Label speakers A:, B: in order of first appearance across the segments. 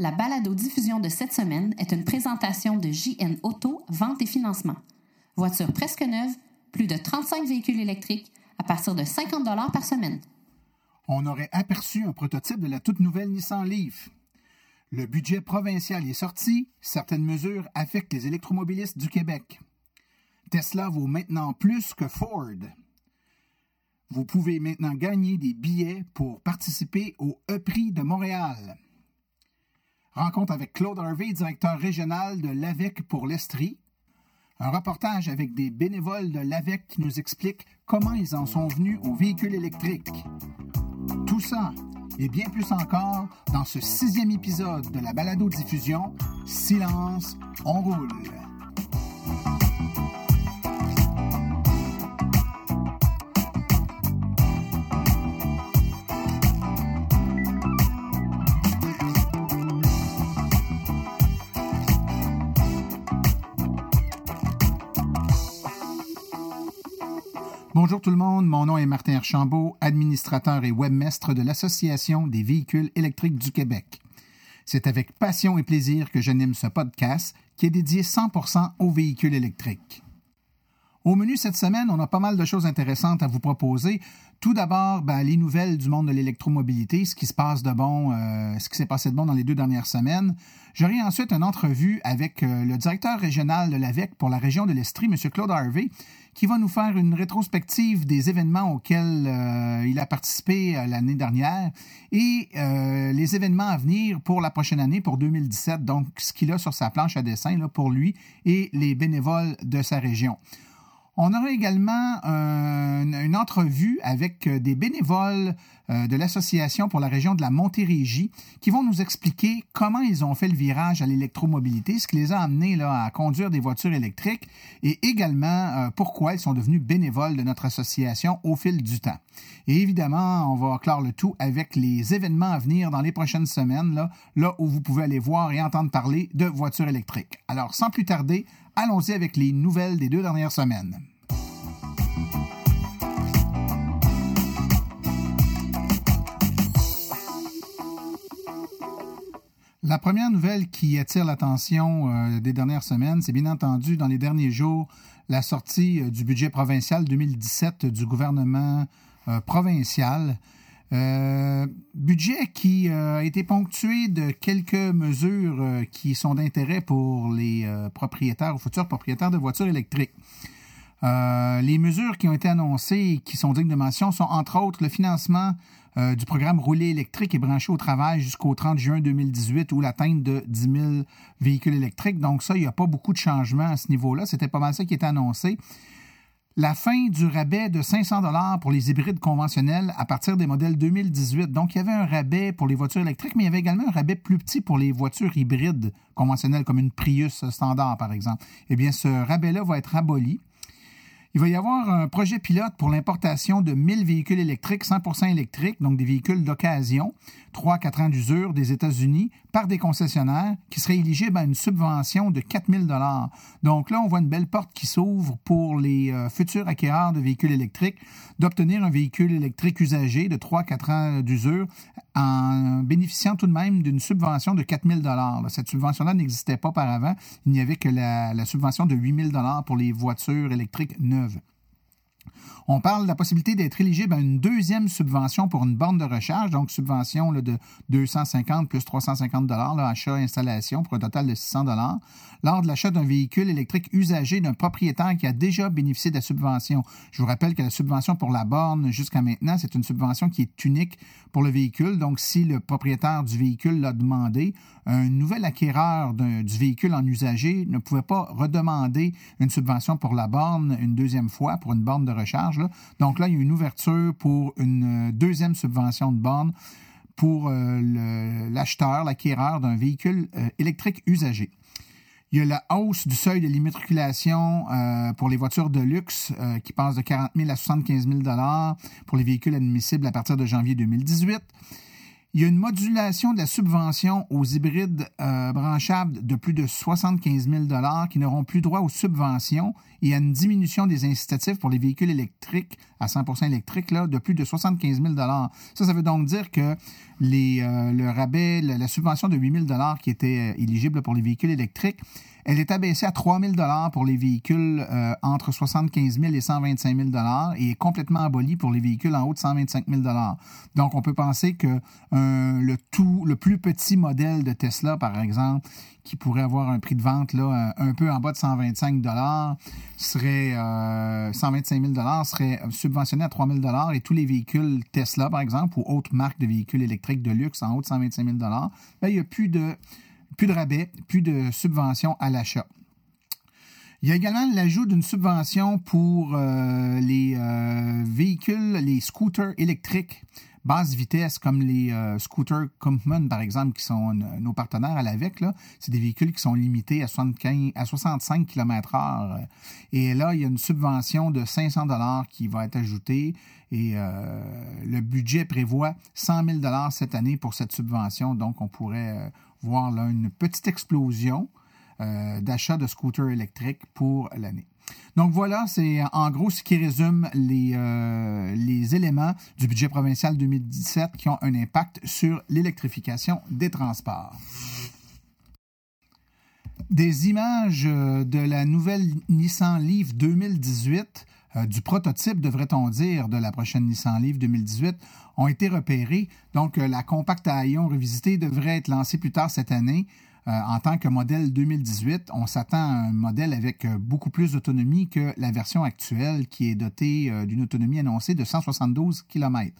A: La balado-diffusion de cette semaine est une présentation de JN Auto, vente et financement. Voiture presque neuve, plus de 35 véhicules électriques à partir de 50 par semaine.
B: On aurait aperçu un prototype de la toute nouvelle Nissan Leaf. Le budget provincial est sorti, certaines mesures affectent les électromobilistes du Québec. Tesla vaut maintenant plus que Ford. Vous pouvez maintenant gagner des billets pour participer au E-Prix de Montréal. Rencontre avec Claude Harvey, directeur régional de l'AVEC pour l'Estrie. Un reportage avec des bénévoles de l'AVEC qui nous expliquent comment ils en sont venus aux véhicules électriques. Tout ça et bien plus encore dans ce sixième épisode de la balado-diffusion Silence, on roule. Bonjour tout le monde, mon nom est Martin Archambault, administrateur et webmestre de l'Association des véhicules électriques du Québec. C'est avec passion et plaisir que j'anime ce podcast qui est dédié 100% aux véhicules électriques. Au menu cette semaine, on a pas mal de choses intéressantes à vous proposer. Tout d'abord, ben, les nouvelles du monde de l'électromobilité, ce qui se passe de bon, euh, ce qui s'est passé de bon dans les deux dernières semaines. J'aurai ensuite une entrevue avec euh, le directeur régional de l'AVEC pour la région de l'Estrie, M. Claude Harvey, qui va nous faire une rétrospective des événements auxquels euh, il a participé l'année dernière et les événements à venir pour la prochaine année, pour 2017, donc ce qu'il a sur sa planche à dessin là, pour lui et les bénévoles de sa région. On aura également une entrevue avec euh, des bénévoles de l'Association pour la région de la Montérégie qui vont nous expliquer comment ils ont fait le virage à l'électromobilité, ce qui les a amenés là, à conduire des voitures électriques et également euh, pourquoi ils sont devenus bénévoles de notre association au fil du temps. Et évidemment, on va clore le tout avec les événements à venir dans les prochaines semaines, là, là où vous pouvez aller voir et entendre parler de voitures électriques. Alors, sans plus tarder, allons-y avec les nouvelles des deux dernières semaines. La première nouvelle qui attire l'attention euh, des dernières semaines, c'est bien entendu dans les derniers jours la sortie euh, du budget provincial 2017 du gouvernement euh, provincial. budget qui a été ponctué de quelques mesures qui sont d'intérêt pour les propriétaires ou futurs propriétaires de voitures électriques. Les mesures qui ont été annoncées et qui sont dignes de mention sont entre autres le financement euh, du programme Rouler électrique est branché au travail jusqu'au 30 juin 2018 ou l'atteinte de 10 000 véhicules électriques. Donc ça, il n'y a pas beaucoup de changements à ce niveau-là. C'était pas mal ça qui était annoncé. La fin du rabais de 500 dollars pour les hybrides conventionnels à partir des modèles 2018. Donc, il y avait un rabais pour les voitures électriques, mais il y avait également un rabais plus petit pour les voitures hybrides conventionnelles, comme une Prius standard, par exemple. Eh bien, ce rabais-là va être aboli. Il va y avoir un projet pilote pour l'importation de 1000 véhicules électriques 100% électriques, donc des véhicules d'occasion, 3-4 ans d'usure des États-Unis, par des concessionnaires qui seraient éligibles à une subvention de 4000 dollars. Donc là, on voit une belle porte qui s'ouvre pour les euh, futurs acquéreurs de véhicules électriques d'obtenir un véhicule électrique usagé de 3-4 ans d'usure en bénéficiant tout de même d'une subvention de 4000 dollars. Cette subvention-là n'existait pas par avant. Il n'y avait que la, la subvention de 8000 dollars pour les voitures électriques neuves. הזה. On parle de la possibilité d'être éligible à une deuxième subvention pour une borne de recharge, donc subvention de 250 plus 350 dollars, achat installation pour un total de 600 dollars, lors de l'achat d'un véhicule électrique usagé d'un propriétaire qui a déjà bénéficié de la subvention. Je vous rappelle que la subvention pour la borne jusqu'à maintenant, c'est une subvention qui est unique pour le véhicule. Donc, si le propriétaire du véhicule l'a demandé, un nouvel acquéreur du véhicule en usagé ne pouvait pas redemander une subvention pour la borne une deuxième fois pour une borne de recharge. Donc là, il y a une ouverture pour une euh, deuxième subvention de borne pour euh, l'acheteur, l'acquéreur d'un véhicule euh, électrique usagé. Il y a la hausse du seuil de l'immatriculation pour les voitures de luxe qui passe de 40 000 à 75 000 pour les véhicules admissibles à partir de janvier 2018. Il y a une modulation de la subvention aux hybrides euh, branchables de plus de 75 000 qui n'auront plus droit aux subventions et à une diminution des incitatifs pour les véhicules électriques à 100% électriques là, de plus de 75 000 Ça, ça veut donc dire que les, euh, le rabais, la, subvention de 8 000 qui était euh, éligible pour les véhicules électriques elle est abaissée à 3 000 pour les véhicules euh, entre 75 000 et 125 000 et est complètement abolie pour les véhicules en haut de 125 000 Donc, on peut penser que le tout, le plus petit modèle de Tesla, par exemple, qui pourrait avoir un prix de vente là, un peu en bas de 125 serait euh, 125 000 serait subventionné à 3 000 et tous les véhicules Tesla, par exemple, ou autres marques de véhicules électriques de luxe en haut de 125 000 ben, il n'y a plus de plus de rabais, plus de subventions à l'achat. Il y a également l'ajout d'une subvention pour euh, les euh, véhicules, les scooters électriques basse vitesse, comme les euh, scooters Kumpman, par exemple, qui sont nos partenaires à l'AVEC. C'est des véhicules qui sont limités à, 75, à 65 km/h. Et là, il y a une subvention de 500 dollars qui va être ajoutée. Et le budget prévoit 100 000 dollars cette année pour cette subvention. Donc, on pourrait voir là une petite explosion euh, d'achat de scooters électriques pour l'année. Donc voilà, c'est en gros ce qui résume les, euh, les éléments du budget provincial 2017 qui ont un impact sur l'électrification des transports. Des images de la nouvelle Nissan Leaf 2018 euh, du prototype, devrait-on dire, de la prochaine Nissan Leaf 2018 ont été repérés. Donc, euh, la compacte à ion revisitée devrait être lancée plus tard cette année. Euh, en tant que modèle 2018, on s'attend à un modèle avec beaucoup plus d'autonomie que la version actuelle qui est dotée d'une autonomie annoncée de 172 km.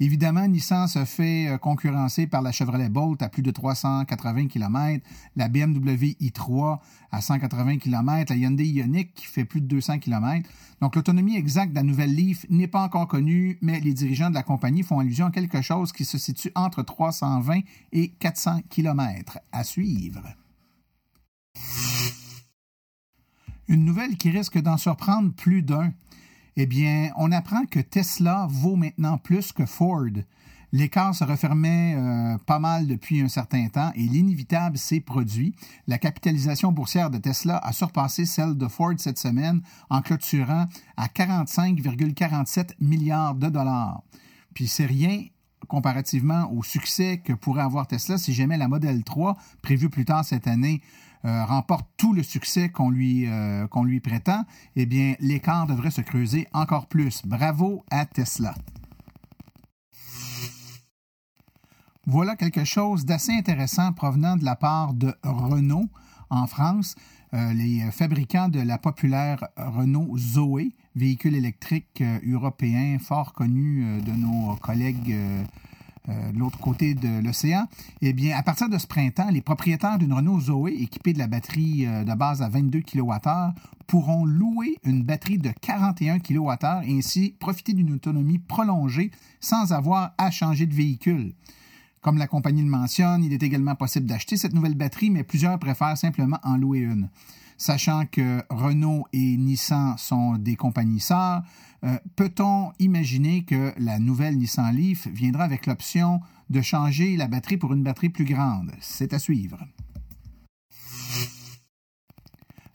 B: Évidemment, Nissan se fait euh, concurrencer par la Chevrolet Bolt à plus de 380 km, la BMW i3 à 180 km, la Hyundai Ioniq qui fait plus de 200 km. Donc l'autonomie exacte de la nouvelle Leaf n'est pas encore connue, mais les dirigeants de la compagnie font allusion à quelque chose qui se situe entre 320 et 400 km. À suivre. Une nouvelle qui risque d'en surprendre plus d'un eh bien, on apprend que Tesla vaut maintenant plus que Ford. L'écart se refermait euh, pas mal depuis un certain temps et l'inévitable s'est produit. La capitalisation boursière de Tesla a surpassé celle de Ford cette semaine en clôturant à 45,47 milliards de dollars. Puis c'est rien comparativement au succès que pourrait avoir Tesla si jamais la Model 3, prévue plus tard cette année, euh, remporte tout le succès qu'on lui, euh, qu'on lui prétend, eh bien, l'écart devrait se creuser encore plus. Bravo à Tesla. Voilà quelque chose d'assez intéressant provenant de la part de Renault en France. Euh, les fabricants de la populaire Renault Zoé, véhicule électrique européen fort connu de nos collègues euh, de l'autre côté de l'océan, eh bien, à partir de ce printemps, les propriétaires d'une Renault Zoé équipée de la batterie euh, de base à 22 kWh pourront louer une batterie de 41 kWh et ainsi profiter d'une autonomie prolongée sans avoir à changer de véhicule. Comme la compagnie le mentionne, il est également possible d'acheter cette nouvelle batterie, mais plusieurs préfèrent simplement en louer une. Sachant que Renault et Nissan sont des compagnies sœurs, euh, peut-on imaginer que la nouvelle Nissan Leaf viendra avec l'option de changer la batterie pour une batterie plus grande? C'est à suivre.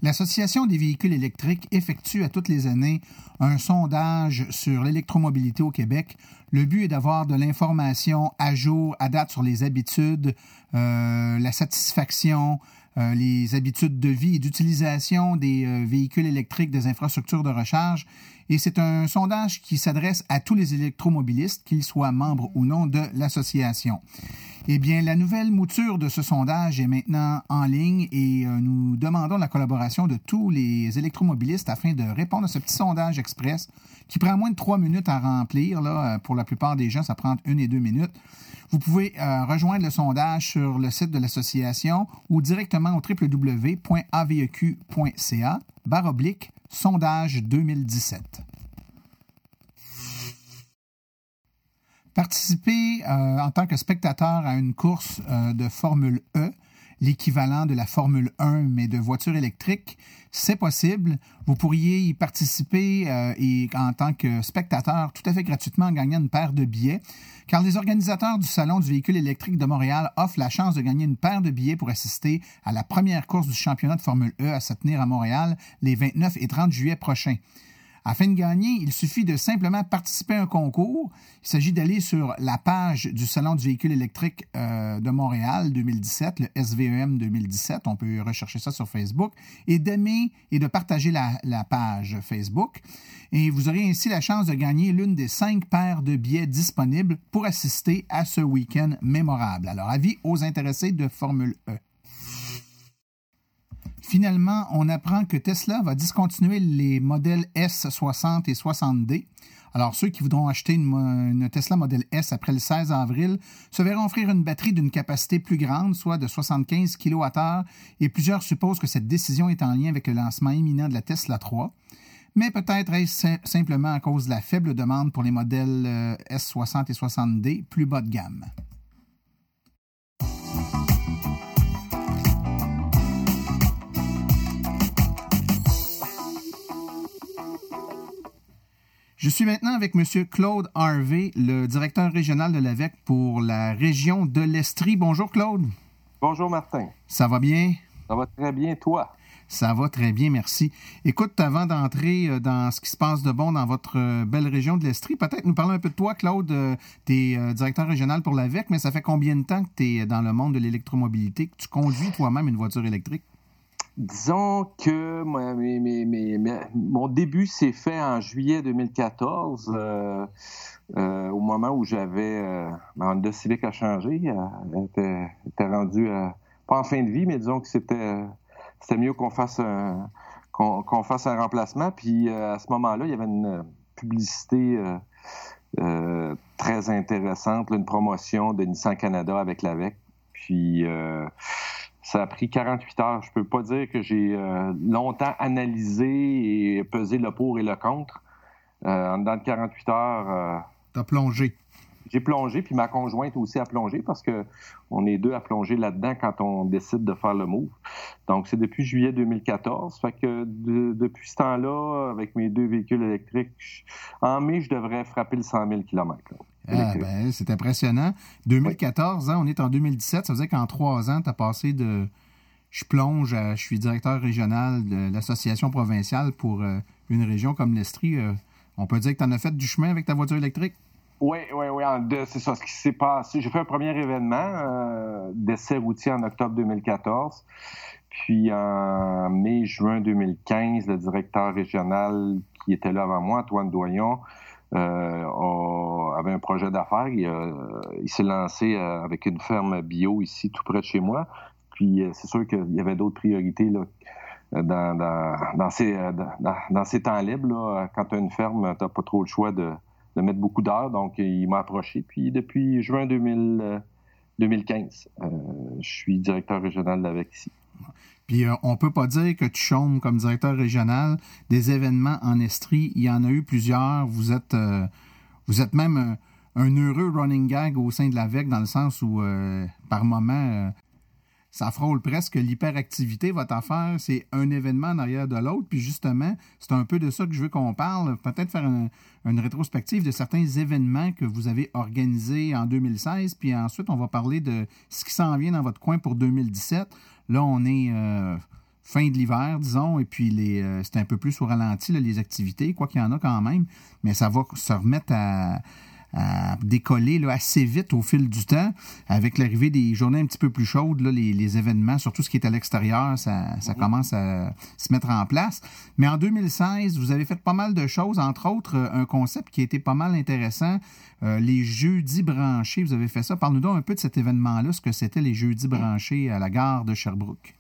B: L'Association des véhicules électriques effectue à toutes les années un sondage sur l'électromobilité au Québec. Le but est d'avoir de l'information à jour, à date sur les habitudes, euh, la satisfaction, euh, les habitudes de vie et d'utilisation des euh, véhicules électriques, des infrastructures de recharge. Et c'est un sondage qui s'adresse à tous les électromobilistes, qu'ils soient membres ou non de l'association. Eh bien, la nouvelle mouture de ce sondage est maintenant en ligne et euh, nous demandons la collaboration de tous les électromobilistes afin de répondre à ce petit sondage express qui prend moins de trois minutes à remplir. Là, pour la plupart des gens, ça prend une et deux minutes. Vous pouvez euh, rejoindre le sondage sur le site de l'association ou directement au www.aveq.ca barre oblique sondage 2017. Participer euh, en tant que spectateur à une course euh, de Formule E l'équivalent de la Formule 1, mais de voiture électrique. C'est possible. Vous pourriez y participer euh, et en tant que spectateur tout à fait gratuitement en gagnant une paire de billets, car les organisateurs du Salon du véhicule électrique de Montréal offrent la chance de gagner une paire de billets pour assister à la première course du championnat de Formule E à se tenir à Montréal les 29 et 30 juillet prochains. Afin de gagner, il suffit de simplement participer à un concours. Il s'agit d'aller sur la page du Salon du véhicule électrique euh, de Montréal 2017, le SVEM 2017. On peut rechercher ça sur Facebook et d'aimer et de partager la, la, page Facebook. Et vous aurez ainsi la chance de gagner l'une des cinq paires de billets disponibles pour assister à ce week-end mémorable. Alors, avis aux intéressés de Formule E. Finalement, on apprend que Tesla va discontinuer les modèles S60 et 60D. Alors, ceux qui voudront acheter une, Tesla Model S après le 16 avril se verront offrir une batterie d'une capacité plus grande, soit de 75 kWh, et plusieurs supposent que cette décision est en lien avec le lancement imminent de la Tesla 3. Mais peut-être est-ce simplement à cause de la faible demande pour les modèles euh, S60 et 60D plus bas de gamme. Je suis maintenant avec M. Claude Harvey, le directeur régional de l'AVEC pour la région de l'Estrie. Bonjour Claude.
C: Bonjour Martin.
B: Ça va bien?
C: Ça va très bien, toi?
B: Ça va très bien, merci. Écoute, avant d'entrer euh, dans ce qui se passe de bon dans votre euh, belle région de l'Estrie, peut-être nous parler un peu de toi, Claude. Euh, tu es directeur régional pour l'AVEC, mais ça fait combien de temps que tu es dans le monde de l'électromobilité, que tu conduis toi-même une voiture électrique?
C: Disons que mon début s'est fait en juillet 2014, euh, euh, au moment où j'avais euh, ma Honda Civic a changé, elle était, était rendue pas en fin de vie, mais disons que c'était c'était mieux qu'on fasse un qu'on fasse un remplacement. Puis à ce moment-là, il y avait une publicité très intéressante, une promotion de Nissan Canada avec l'AVEC. Puis ça a pris 48 heures. Je peux pas dire que j'ai euh, longtemps analysé et pesé le pour et le contre. Euh, en dedans de 48 heures. Euh,
B: T'as plongé.
C: J'ai plongé, puis ma conjointe aussi a plongé parce que on est deux à plonger là-dedans quand on décide de faire le move. Donc, c'est depuis juillet 2014. Fait que depuis ce temps-là, avec mes deux véhicules électriques, en mai, je devrais frapper le 100 000 km.
B: Ah, ben, c'est impressionnant. 2014, hein, on est en 2017. Ça veut dire qu'en trois ans, tu as passé de je plonge à je suis directeur régional de l'association provinciale pour euh, une région comme l'Estrie. Euh, on peut dire que tu en as fait du chemin avec ta voiture électrique?
C: Oui, oui, oui. C'est ça ce qui s'est passé. J'ai fait un premier événement euh, d'essai routier en octobre 2014. Puis en mai-juin 2015, le directeur régional qui était là avant moi, Antoine Doyon, euh, avait un projet d'affaires. Il, s'est lancé euh, avec une ferme bio ici, tout près de chez moi. Puis euh, c'est sûr qu'il y avait d'autres priorités là, dans, dans, dans, ces, dans, dans ces temps libres. Là, quand tu as une ferme, tu n'as pas trop le choix de, de mettre beaucoup d'heures. Donc, il m'a approché. Puis depuis juin 2000, 2015, je suis directeur régional d'AVEC ici.
B: Puis euh, on peut pas dire que tu chômes comme directeur régional des événements en Estrie. Il y en a eu plusieurs. Vous êtes, euh, vous êtes même un, heureux running gag au sein de l'AVEC dans le sens où, euh, par moment, ça frôle presque l'hyperactivité, votre affaire. C'est un événement en arrière de l'autre. Puis justement, c'est un peu de ça que je veux qu'on parle. Peut-être faire une rétrospective de certains événements que vous avez organisés en 2016. Puis ensuite, on va parler de ce qui s'en vient dans votre coin pour 2017. Là, on est euh, fin de l'hiver, disons, et puis euh, c'est un peu plus au ralenti, les activités, quoi qu'il y en a quand même, mais ça va se remettre à, décoller là, assez vite au fil du temps. Avec l'arrivée des journées un petit peu plus chaudes, là, les, événements, surtout ce qui est à l'extérieur, ça, ça commence à se mettre en place. Mais en 2016, vous avez fait pas mal de choses, entre autres euh, un concept qui a été pas mal intéressant, euh, les jeudis branchés, vous avez fait ça. Parle-nous donc un peu de cet événement-là, ce que c'était les jeudis branchés à la gare de Sherbrooke.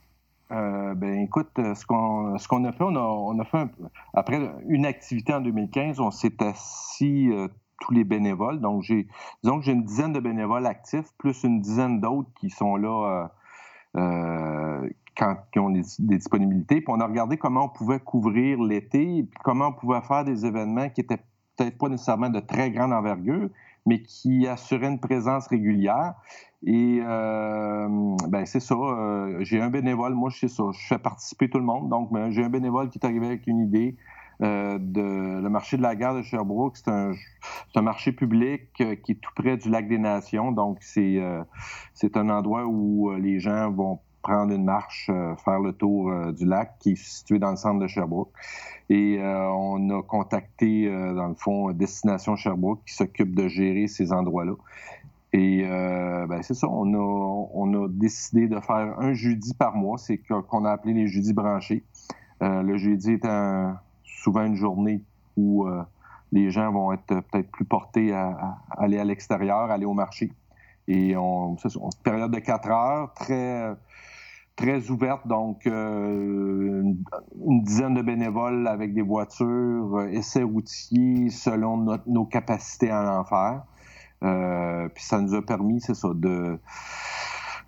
C: Euh, ben écoute, euh, ce qu'on ce qu'on a fait, on a, on a fait un, après une activité en 2015, on s'est assis tous les bénévoles. Donc j'ai disons que j'ai une dizaine de bénévoles actifs, plus une dizaine d'autres qui sont là quand qui ont des, disponibilités. Puis on a regardé comment on pouvait couvrir l'été, puis comment on pouvait faire des événements qui étaient peut-être pas nécessairement de très grande envergure, mais qui assurait une présence régulière. Et ben c'est ça. j'ai un bénévole, moi je sais ça. Je fais participer tout le monde. Donc ben, j'ai un bénévole qui est arrivé avec une idée. De le marché de la gare de Sherbrooke, c'est un, un, marché public qui est tout près du lac des Nations. Donc c'est c'est un endroit où les gens vont prendre une marche, euh, faire le tour euh, du lac qui est situé dans le centre de Sherbrooke. Et euh, on a contacté, dans le fond, Destination Sherbrooke qui s'occupe de gérer ces endroits-là. Et ben, c'est ça, on a, on a décidé de faire un jeudi par mois, c'est qu'on a appelé les jeudis branchés. le jeudi est souvent une journée où les gens vont être peut-être plus portés à, aller à l'extérieur, aller au marché. Et on, c'est une période de quatre heures, très très ouverte, donc euh, une, dizaine de bénévoles avec des voitures, euh, essais routiers selon nos capacités à en faire. Euh, puis ça nous a permis, c'est ça, de,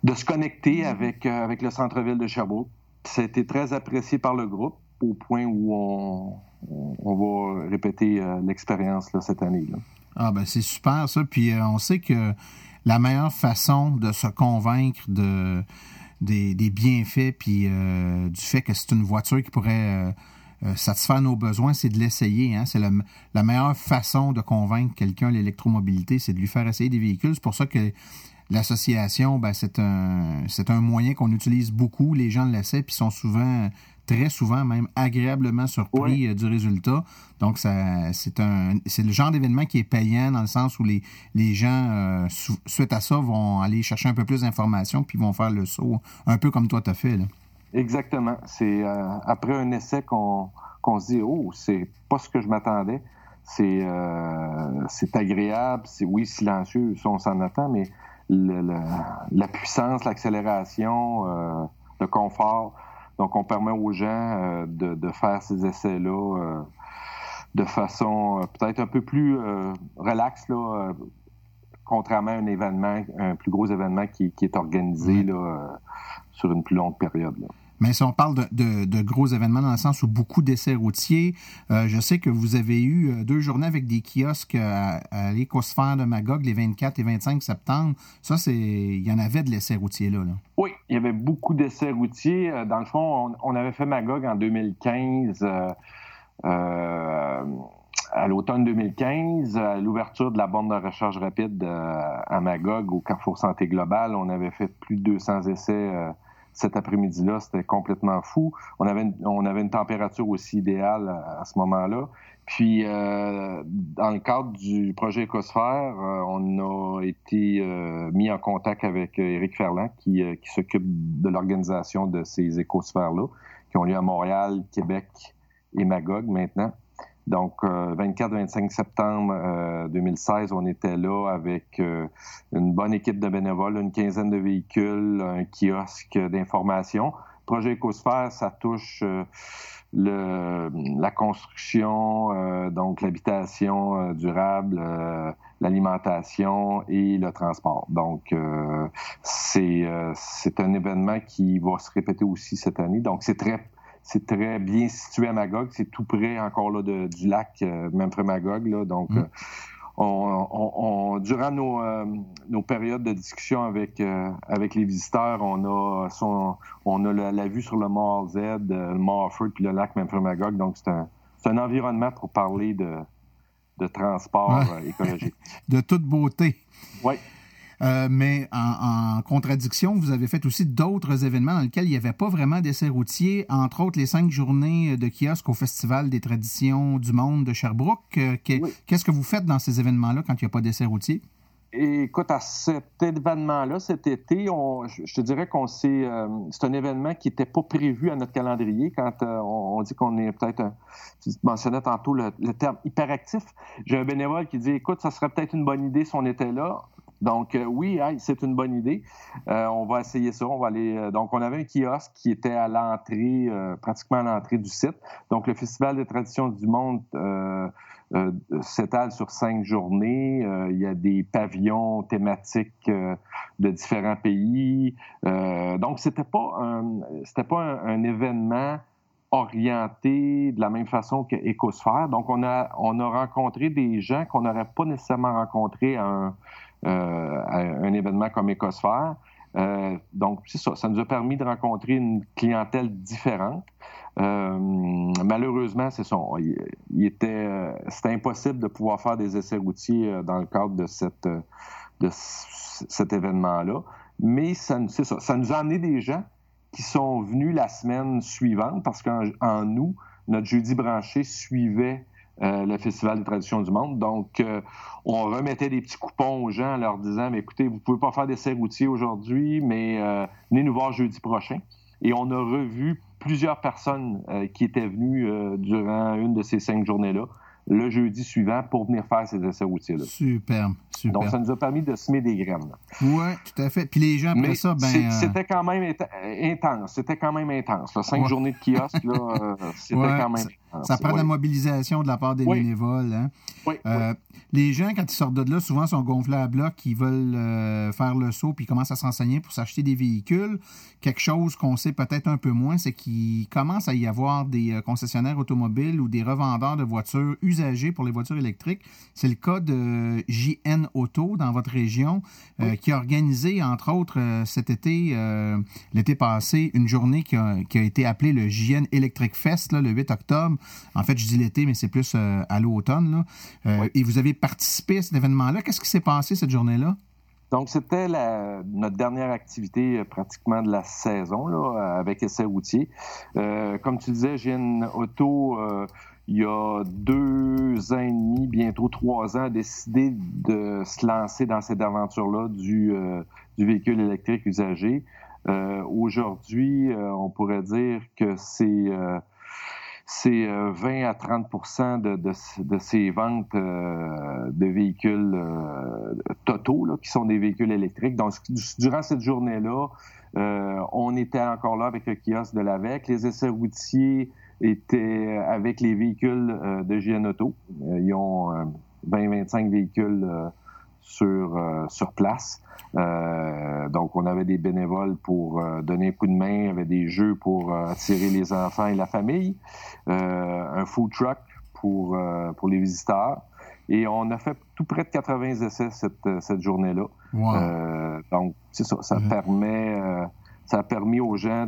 C: de se connecter avec, avec le centre-ville de Sherbrooke. Ça a été très apprécié par le groupe au point où on, va répéter l'expérience cette année.
B: Ah ben c'est super ça. Puis on sait que la meilleure façon de se convaincre de des, bienfaits puis euh, du fait que c'est une voiture qui pourrait euh, euh, satisfaire nos besoins, c'est de l'essayer. Hein? C'est la meilleure façon de convaincre quelqu'un l'électromobilité, c'est de lui faire essayer des véhicules. C'est pour ça que l'association, ben, c'est un un moyen qu'on utilise beaucoup. Les gens l'essaient puis sont souvent très souvent même agréablement surpris euh, du résultat. Donc, ça, c'est un, c'est le genre d'événement qui est payant dans le sens où les, les gens, euh, suite à ça, vont aller chercher un peu plus d'informations puis vont faire le saut, un peu comme toi tu as fait. Là.
C: Exactement. C'est euh, après un essai qu'on, qu'on se dit, oh, c'est pas ce que je m'attendais. C'est, c'est agréable, c'est oui silencieux, ça on s'en attend, mais la puissance, l'accélération, le confort, donc, on permet aux gens euh, de, faire ces essais-là euh, de façon euh, peut-être un peu plus relaxe, là, contrairement à un événement, un plus gros événement qui, est organisé là, sur une plus longue période.
B: Mais si on parle de, gros événements dans le sens où beaucoup d'essais routiers, je sais que vous avez eu deux journées avec des kiosques à, l'écosphère de Magog les 24 et 25 septembre. Ça, c'est il y en avait de l'essai routier là. là.
C: Oui, il y avait beaucoup d'essais routiers. Euh, dans le fond, on, avait fait Magog en 2015. Euh, euh, à l'automne 2015, à l'ouverture de la bande de recharge rapide à Magog, au Carrefour Santé Globale, on avait fait plus de 200 essais cet après-midi-là. C'était complètement fou. On avait, une, on avait une température aussi idéale à ce moment-là. Puis, euh, dans le cadre du projet Écosphère, euh, on a été euh, mis en contact avec Éric Ferland, qui, qui s'occupe de l'organisation de ces écosphères-là, qui ont lieu à Montréal, Québec et Magog maintenant. Donc, 24-25 septembre 2016, on était là avec une bonne équipe de bénévoles, une quinzaine de véhicules, un kiosque d'information. Projet Écosphère, ça touche le, la construction, euh, donc l'habitation euh, durable, euh, l'alimentation et le transport. Donc, c'est c'est un événement qui va se répéter aussi cette année. Donc, c'est très c'est très bien situé à Magog. C'est tout près encore là de, du lac, même près Magog. Là, donc, mm on, durant nos, euh, nos, périodes de discussion avec, euh, avec les visiteurs, on a, on a la, vue sur le Mont Z, euh, le Mont Offord, puis le lac Memphremagog. Donc, c'est un, un, environnement pour parler de, de transport écologique.
B: de toute beauté.
C: Oui.
B: Euh, mais en, contradiction, vous avez fait aussi d'autres événements dans lesquels il n'y avait pas vraiment d'essais routiers, entre autres les cinq journées de kiosque au Festival des traditions du monde de Sherbrooke. Euh, qu'est-ce que vous faites dans ces événements-là quand il n'y a pas d'essais routiers?
C: Écoute, à cet événement-là, cet été, je, te dirais qu'on c'est, euh, c'est un événement qui n'était pas prévu à notre calendrier quand on, dit qu'on est peut-être, tu mentionnais tantôt le, le terme hyperactif. J'ai un bénévole qui dit, écoute, ça serait peut-être une bonne idée si on était là. Donc euh, oui, c'est une bonne idée. Euh, on va essayer ça. On va aller. Euh, donc on avait un kiosque qui était à l'entrée, pratiquement à l'entrée du site. Donc le Festival des traditions du monde s'étale sur cinq journées. il y a des pavillons thématiques de différents pays. donc c'était pas un, c'était pas un, événement orientés de la même façon que Ecosphère. Donc, on a, on a rencontré des gens qu'on n'aurait pas nécessairement rencontrés à un, un événement comme Ecosphère. donc, c'est ça. Ça nous a permis de rencontrer une clientèle différente. Euh, malheureusement, c'est ça. Il, était, c'était impossible de pouvoir faire des essais routiers dans le cadre de cette, de cet événement-là. Mais ça, ça, ça nous a amené des gens qui sont venus la semaine suivante parce qu'en nous, notre jeudi branché suivait euh, le Festival des traditions du monde. Donc, euh, on remettait des petits coupons aux gens en leur disant, mais écoutez, vous pouvez pas faire d'essais routiers aujourd'hui, mais euh, venez nous voir jeudi prochain. Et on a revu plusieurs personnes qui étaient venues durant une de ces cinq journées-là le jeudi suivant pour venir faire ces essais routiers-là.
B: Super, super.
C: Donc, ça nous a permis de semer des graines.
B: Oui, tout à fait. Puis les gens, après ça, ben...
C: C'était quand même intense. C'était quand même intense. Cinq journées de kiosque, là, c'était quand même
B: intense. Ça prend de la mobilisation de la part des bénévoles. Hein?
C: Oui,
B: euh, Les gens, quand ils sortent de là, souvent sont gonflés à bloc, ils veulent faire le saut, puis ils commencent à s'enseigner pour s'acheter des véhicules. Quelque chose qu'on sait peut-être un peu moins, c'est qu'il commence à y avoir des concessionnaires automobiles ou des revendeurs de voitures usagers pour les voitures électriques. C'est le cas de JN Auto dans votre région, euh, qui a organisé, entre autres, euh, cet été, euh, l'été passé, une journée qui a, été appelée le JN Electric Fest, le 8 octobre. En fait, je dis l'été, mais c'est plus à l'automne. Et vous avez participé à cet événement-là. Qu'est-ce qui s'est passé cette journée-là?
C: Donc, c'était notre dernière activité pratiquement de la saison là, avec essai routier. comme tu disais, JN Auto il y a deux ans et demi, bientôt trois ans, a décidé de se lancer dans cette aventure-là du, euh, du véhicule électrique usagé. Euh, Aujourd'hui, euh, on pourrait dire que c'est euh, c'est 20 à 30 de, de, de ces ventes de véhicules totaux, là, qui sont des véhicules électriques. Donc, durant cette journée-là, on était encore là avec le kiosque de l'AVEC. Les essais routiers étaient avec les véhicules euh, de GN Auto. Euh, ils ont 20-25 euh, véhicules sur, sur place. donc, on avait des bénévoles pour donner un coup de main, avait des jeux pour attirer les enfants et la famille, un food truck pour, pour les visiteurs. Et on a fait tout près de 80 essais cette, cette journée-là. donc, c'est ça, ça permet ça a permis aux gens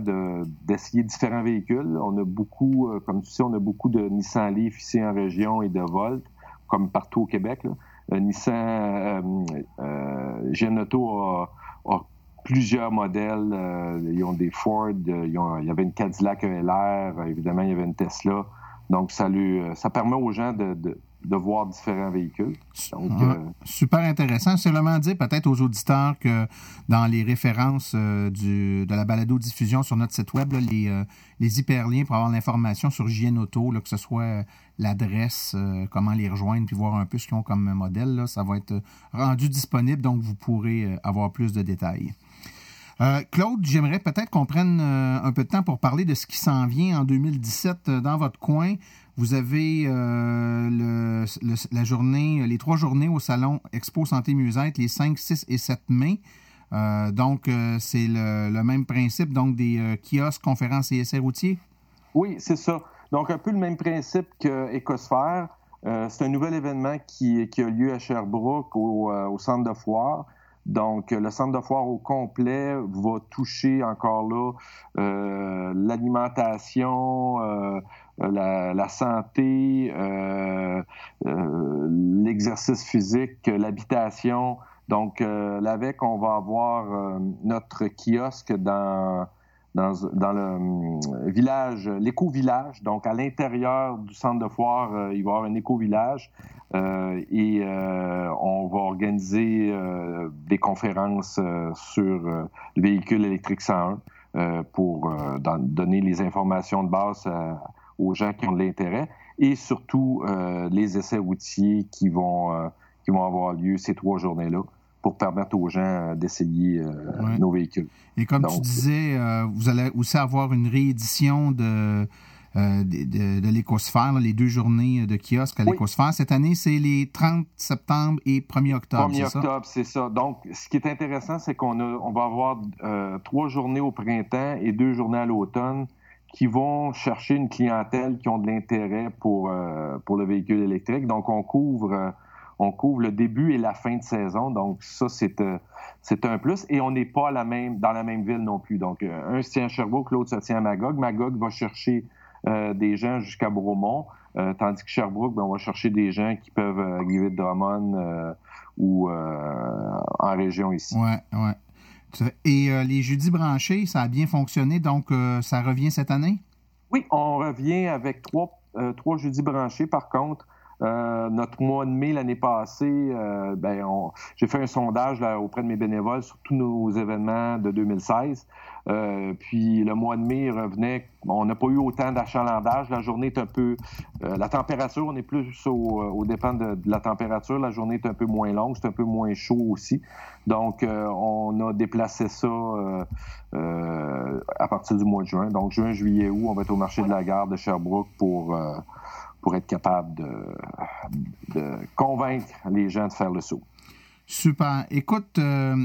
C: d'essayer différents véhicules. On a beaucoup, euh, comme tu sais, on a beaucoup de Nissan Leaf ici en région et de Volt, comme partout au Québec. Euh, Nissan euh, euh Genoto a, plusieurs modèles. ils ont des Ford, il y avait une Cadillac ELR, évidemment, il y avait une Tesla. Donc, ça, lui, ça permet aux gens de voir différents véhicules. Donc, ah,
B: euh, Super intéressant. Vraiment dire peut-être aux auditeurs que dans les références euh, du, de la balado-diffusion sur notre site web, les, euh, les, hyperliens pour avoir l'information sur JN Auto, que ce soit l'adresse, comment les rejoindre, puis voir un peu ce qu'ils ont comme modèle, là, ça va être rendu disponible, donc vous pourrez avoir plus de détails. Claude, j'aimerais peut-être qu'on prenne un peu de temps pour parler de ce qui s'en vient en 2017 dans votre coin. Vous avez euh, la journée, les trois journées au salon Expo Santé Mieux-être, les 5, 6 et 7 mai. Euh, donc, euh, c'est le, même principe, donc des kiosques, conférences et essais routiers?
C: Oui, c'est ça. Donc, un peu le même principe que Écosphère. c'est un nouvel événement qui, a lieu à Sherbrooke, au, centre de foire. Donc, le centre de foire au complet va toucher encore là l'alimentation, la, santé, euh, l'exercice physique, l'habitation. Donc, l'AVEC, on va avoir notre kiosque dans dans, le euh, village, l'éco-village. Donc, à l'intérieur du centre de foire, euh, il va y avoir un éco-village euh, et on va organiser des conférences sur le véhicule électrique 101 pour donner les informations de base aux gens qui ont de l'intérêt et surtout les essais routiers qui vont, qui vont avoir lieu ces trois journées-là pour permettre aux gens euh, d'essayer euh, nos véhicules.
B: Et comme tu disais, euh, vous allez aussi avoir une réédition de, de, de, l'écosphère, les deux journées de kiosque à l'écosphère. Cette année, c'est les 30 septembre et 1er octobre.
C: 1er octobre, c'est ça. Donc, ce qui est intéressant, c'est qu'on on va avoir trois journées au printemps et deux journées à l'automne qui vont chercher une clientèle qui ont de l'intérêt pour, pour le véhicule électrique. Donc, on couvre on couvre le début et la fin de saison. Donc, ça, c'est, euh, c'est un plus. Et on n'est pas la même, dans la même ville non plus. Donc, euh, un se tient à Sherbrooke, l'autre se tient à Magog. Magog va chercher euh, des gens jusqu'à Bromont, tandis que Sherbrooke, ben, on va chercher des gens qui peuvent arriver de Drummond ou en région ici.
B: Oui, oui. Et les jeudis branchés, ça a bien fonctionné, donc ça revient cette année?
C: Oui, on revient avec trois, trois jeudis branchés. Par contre, euh, notre mois de mai l'année passée, euh, ben, j'ai fait un sondage auprès de mes bénévoles sur tous nos événements de 2016. Euh, puis le mois de mai revenait, on n'a pas eu autant d'achalandage. La journée est un peu, la température, on est plus au, au dépend de, la température. La journée est un peu moins longue, c'est un peu moins chaud aussi. Donc on a déplacé ça à partir du mois de juin. Donc juin, juillet, août, on va être au marché de la gare de Sherbrooke pour pour être capable de, convaincre les gens de faire le saut.
B: Super. Écoute, euh,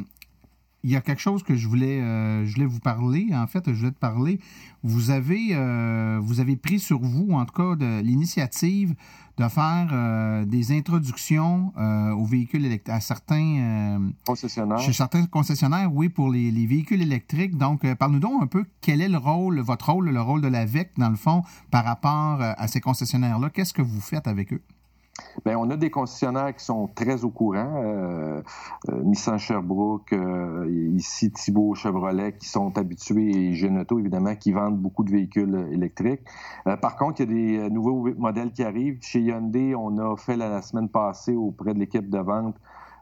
B: il y a quelque chose que je voulais, euh, je voulais vous parler. En fait, je voulais te parler. Vous avez, euh, vous avez pris sur vous, en tout cas, l'initiative de faire euh, des introductions aux véhicules électriques à certains
C: concessionnaires.
B: Chez certains concessionnaires, oui, pour les, véhicules électriques. Donc, parle-nous donc un peu quel est le rôle, votre rôle, le rôle de la VEC, dans le fond, par rapport à ces concessionnaires-là. Qu'est-ce que vous faites avec eux?
C: On a des concessionnaires qui sont très au courant. Euh, euh, Nissan Sherbrooke, euh, ici Thibault Chevrolet, qui sont habitués, et Genoto, évidemment, qui vendent beaucoup de véhicules électriques. par contre, il y a des nouveaux modèles qui arrivent. Chez Hyundai, on a fait la, semaine passée auprès de l'équipe de vente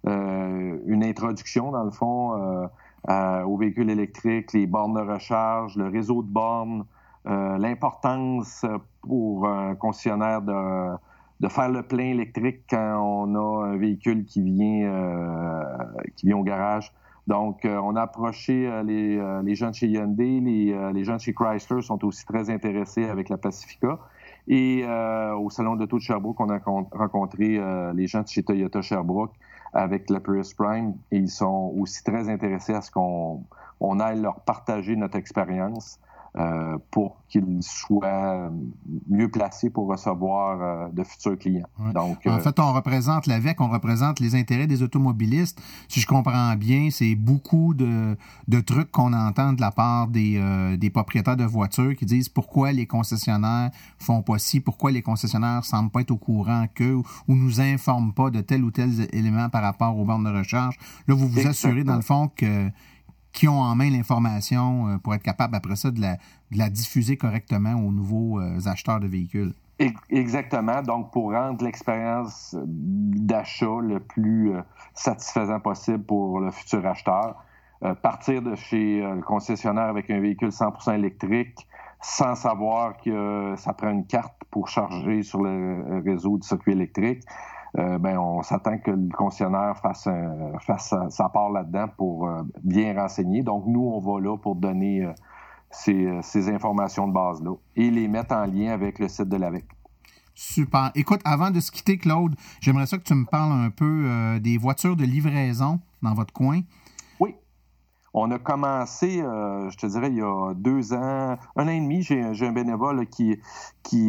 C: une introduction, dans le fond, aux véhicules électriques, les bornes de recharge, le réseau de bornes, l'importance pour un concessionnaire de de faire le plein électrique quand on a un véhicule qui vient, euh, qui vient au garage. Donc, euh, on a approché euh, les, les, gens de chez Hyundai, les, les, gens de chez Chrysler sont aussi très intéressés avec la Pacifica. Et au salon d'auto de Sherbrooke, on a rencontré les gens de chez Toyota Sherbrooke avec la Prius Prime ils sont aussi très intéressés à ce qu'on on aille leur partager notre expérience. Euh, pour qu'ils soient mieux placés pour recevoir euh, de futurs clients.
B: Donc, en euh, fait, on représente l'AVEC, on représente les intérêts des automobilistes. Si je comprends bien, c'est beaucoup de, de trucs qu'on entend de la part des, des, propriétaires de voitures qui disent pourquoi les concessionnaires font pas ci, pourquoi les concessionnaires semblent pas être au courant qu'eux ou nous informent pas de tel ou tel élément par rapport aux bornes de recharge. Là, vous vous assurez, dans le fond, que qui ont en main l'information euh, pour être capable après ça de la, diffuser correctement aux nouveaux euh, acheteurs de véhicules.
C: Exactement. Donc, pour rendre l'expérience d'achat le plus euh, satisfaisant possible pour le futur acheteur, partir de chez le concessionnaire avec un véhicule 100% électrique sans savoir que ça prend une carte pour charger sur le réseau du circuit électrique, euh, ben, on s'attend que le concessionnaire fasse, fasse sa, part là-dedans pour euh, bien renseigner. Donc, nous, on va là pour donner euh, ces, informations de base-là et les mettre en lien avec le site de l'AVEC.
B: Super. Écoute, avant de se quitter, Claude, j'aimerais ça que tu me parles un peu des voitures de livraison dans votre coin.
C: On a commencé, euh, je te dirais, il y a deux ans, un an et demi, j'ai un bénévole qui,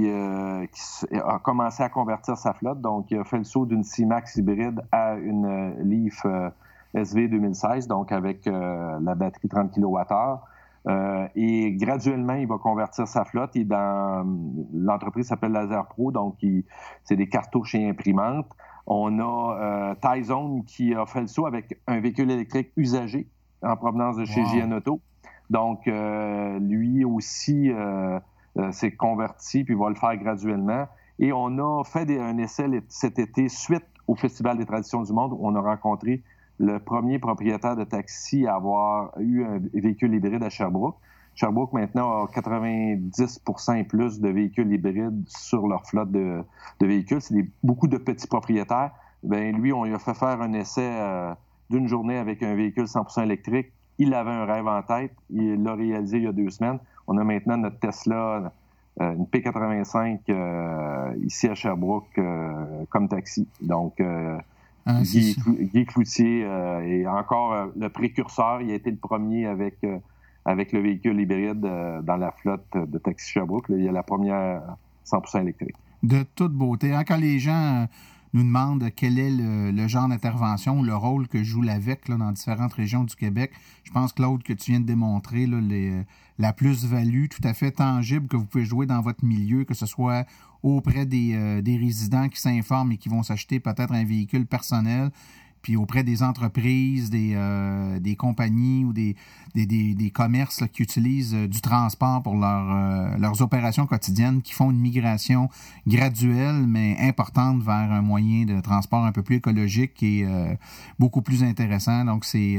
C: euh, a commencé à convertir sa flotte. Donc, il a fait le saut d'une C-Max hybride à une Leaf euh, SV 2016, donc avec la batterie 30 kWh. et graduellement, il va convertir sa flotte. Et dans l'entreprise s'appelle Laser Pro, donc c'est des cartouches et imprimantes. On a Tyzone qui a fait le saut avec un véhicule électrique usagé en provenance de chez wow. Auto. Donc, euh, lui aussi euh, euh, s'est converti, puis va le faire graduellement. Et on a fait un essai cet été suite au Festival des traditions du monde où on a rencontré le premier propriétaire de taxi à avoir eu un véhicule hybride à Sherbrooke. Sherbrooke maintenant a 90 et plus de véhicules hybrides sur leur flotte de, véhicules. C'est beaucoup de petits propriétaires. Ben lui, on lui a fait faire un essai d'une journée avec un véhicule 100% électrique. Il avait un rêve en tête. Il l'a réalisé il y a deux semaines. On a maintenant notre Tesla, euh, une P85 euh, ici à Sherbrooke euh, comme taxi. Donc, ah, Guy, Cloutier est encore le précurseur. Il a été le premier avec avec le véhicule hybride dans la flotte de Taxi Sherbrooke. il y a la première 100% électrique.
B: De toute beauté. Hein, quand les gens nous demandent quel est le, genre d'intervention, le rôle que joue l'AVEC dans différentes régions du Québec, je pense, Claude, que tu viens de démontrer la plus-value tout à fait tangible que vous pouvez jouer dans votre milieu, que ce soit auprès des, euh, des résidents qui s'informent et qui vont s'acheter peut-être un véhicule personnel, puis auprès des entreprises, des, euh, compagnies ou des, commerces qui utilisent euh, du transport pour leur, leurs opérations quotidiennes, qui font une migration graduelle mais importante vers un moyen de transport un peu plus écologique et beaucoup plus intéressant. Donc, c'est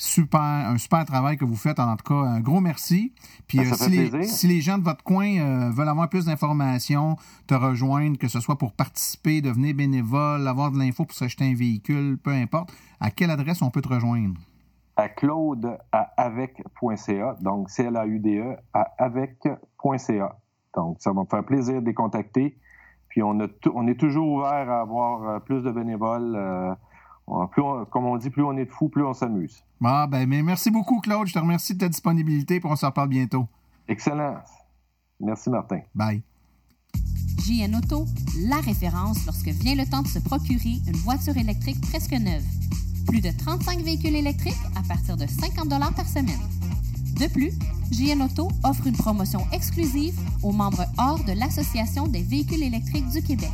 B: super, un super travail que vous faites. En tout cas, un gros merci. Puis
C: ben, euh,
B: si, les, si, les, gens de votre coin euh, veulent avoir plus d'informations, te rejoindre, que ce soit pour participer, devenir bénévole, avoir de l'info pour s'acheter un véhicule, peu importe, à quelle adresse on peut te rejoindre?
C: À claude à avec.ca, donc C-L-A-U-D-E à avec.ca. Donc, ça va me faire plaisir de les contacter. Puis on, a on est toujours ouvert à avoir euh, plus de bénévoles. Plus comme on dit, plus on est de fous, plus on s'amuse.
B: Ah, ben, mais merci beaucoup, Claude. Je te remercie de ta disponibilité, et on se reparle bientôt.
C: Excellent. Merci, Martin.
B: Bye.
A: JN Auto, la référence lorsque vient le temps de se procurer une voiture électrique presque neuve. Plus de 35 véhicules électriques à partir de 50 par semaine. De plus, JN Auto offre une promotion exclusive aux membres hors de l'Association des véhicules électriques du Québec